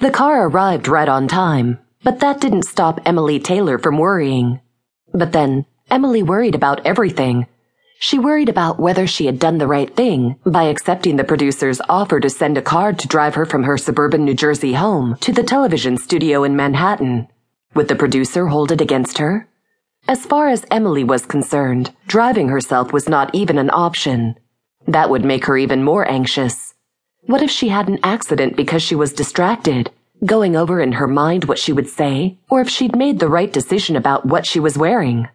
The car arrived right on time, but that didn't stop Emily Taylor from worrying. But then, Emily worried about everything. She worried about whether she had done the right thing by accepting the producer's offer to send a car to drive her from her suburban New Jersey home to the television studio in Manhattan. Would the producer hold it against her? As far as Emily was concerned, driving herself was not even an option. That would make her even more anxious. What if she had an accident because she was distracted, going over in her mind what she would say, or if she'd made the right decision about what she was wearing?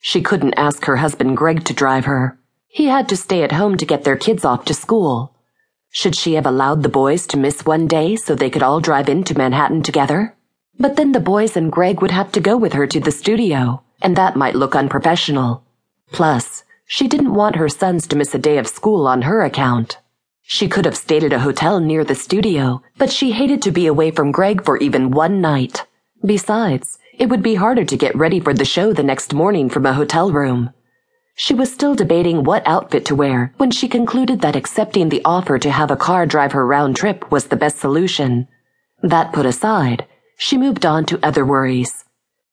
She couldn't ask her husband Greg to drive her. He had to stay at home to get their kids off to school. Should she have allowed the boys to miss one day so they could all drive into Manhattan together? But then the boys and Greg would have to go with her to the studio, and that might look unprofessional. Plus, she didn't want her sons to miss a day of school on her account. She could have stayed at a hotel near the studio, but she hated to be away from Greg for even one night. Besides, it would be harder to get ready for the show the next morning from a hotel room. She was still debating what outfit to wear when she concluded that accepting the offer to have a car drive her round trip was the best solution. That put aside, she moved on to other worries.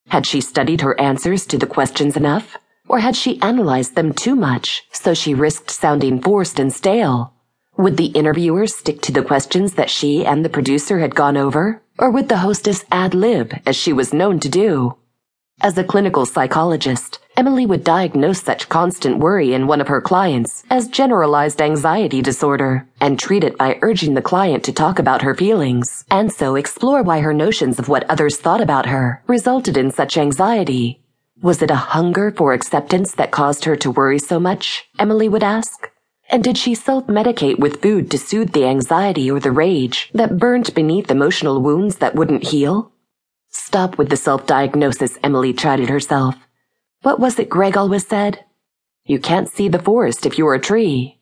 Had she studied her answers to the questions enough? Or had she analyzed them too much, so she risked sounding forced and stale? Would the interviewers stick to the questions that she and the producer had gone over? Or would the hostess ad lib, as she was known to do? As a clinical psychologist, Emily would diagnose such constant worry in one of her clients as generalized anxiety disorder and treat it by urging the client to talk about her feelings and so explore why her notions of what others thought about her resulted in such anxiety. Was it a hunger for acceptance that caused her to worry so much? Emily would ask. And did she self-medicate with food to soothe the anxiety or the rage that burned beneath emotional wounds that wouldn't heal? Stop with the self-diagnosis, Emily chided herself. What was it Greg always said? You can't see the forest if you're a tree.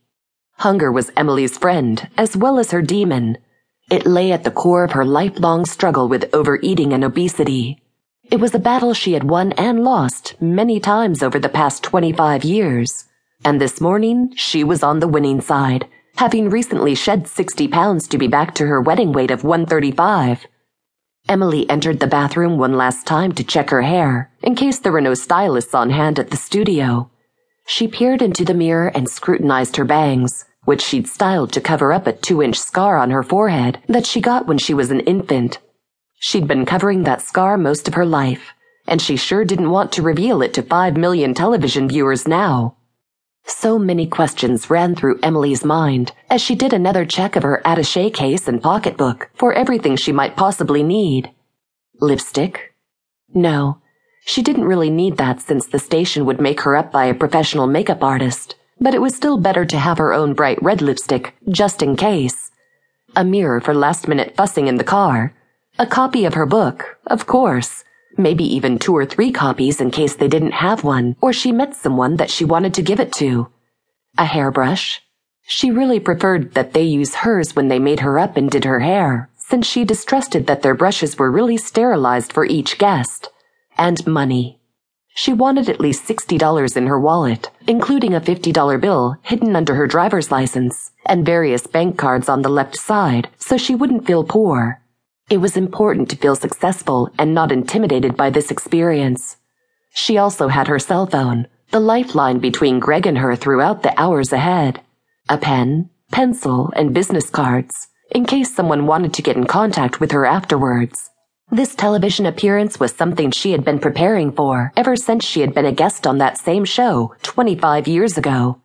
Hunger was Emily's friend, as well as her demon. It lay at the core of her lifelong struggle with overeating and obesity. It was a battle she had won and lost many times over the past 25 years. And this morning, she was on the winning side, having recently shed 60 pounds to be back to her wedding weight of 135. Emily entered the bathroom one last time to check her hair, in case there were no stylists on hand at the studio. She peered into the mirror and scrutinized her bangs, which she'd styled to cover up a two-inch scar on her forehead that she got when she was an infant. She'd been covering that scar most of her life, and she sure didn't want to reveal it to five million television viewers now. So many questions ran through Emily's mind as she did another check of her attache case and pocketbook for everything she might possibly need. Lipstick? No, she didn't really need that since the station would make her up by a professional makeup artist, but it was still better to have her own bright red lipstick, just in case. A mirror for last minute fussing in the car. A copy of her book, of course maybe even two or three copies in case they didn't have one, or she met someone that she wanted to give it to. A hairbrush. She really preferred that they use hers when they made her up and did her hair, since she distrusted that their brushes were really sterilized for each guest. And money. She wanted at least $60 in her wallet, including a $50 bill hidden under her driver's license, and various bank cards on the left side, so she wouldn't feel poor. It was important to feel successful and not intimidated by this experience. She also had her cell phone, the lifeline between Greg and her throughout the hours ahead. A pen, pencil, and business cards, in case someone wanted to get in contact with her afterwards. This television appearance was something she had been preparing for ever since she had been a guest on that same show 25 years ago.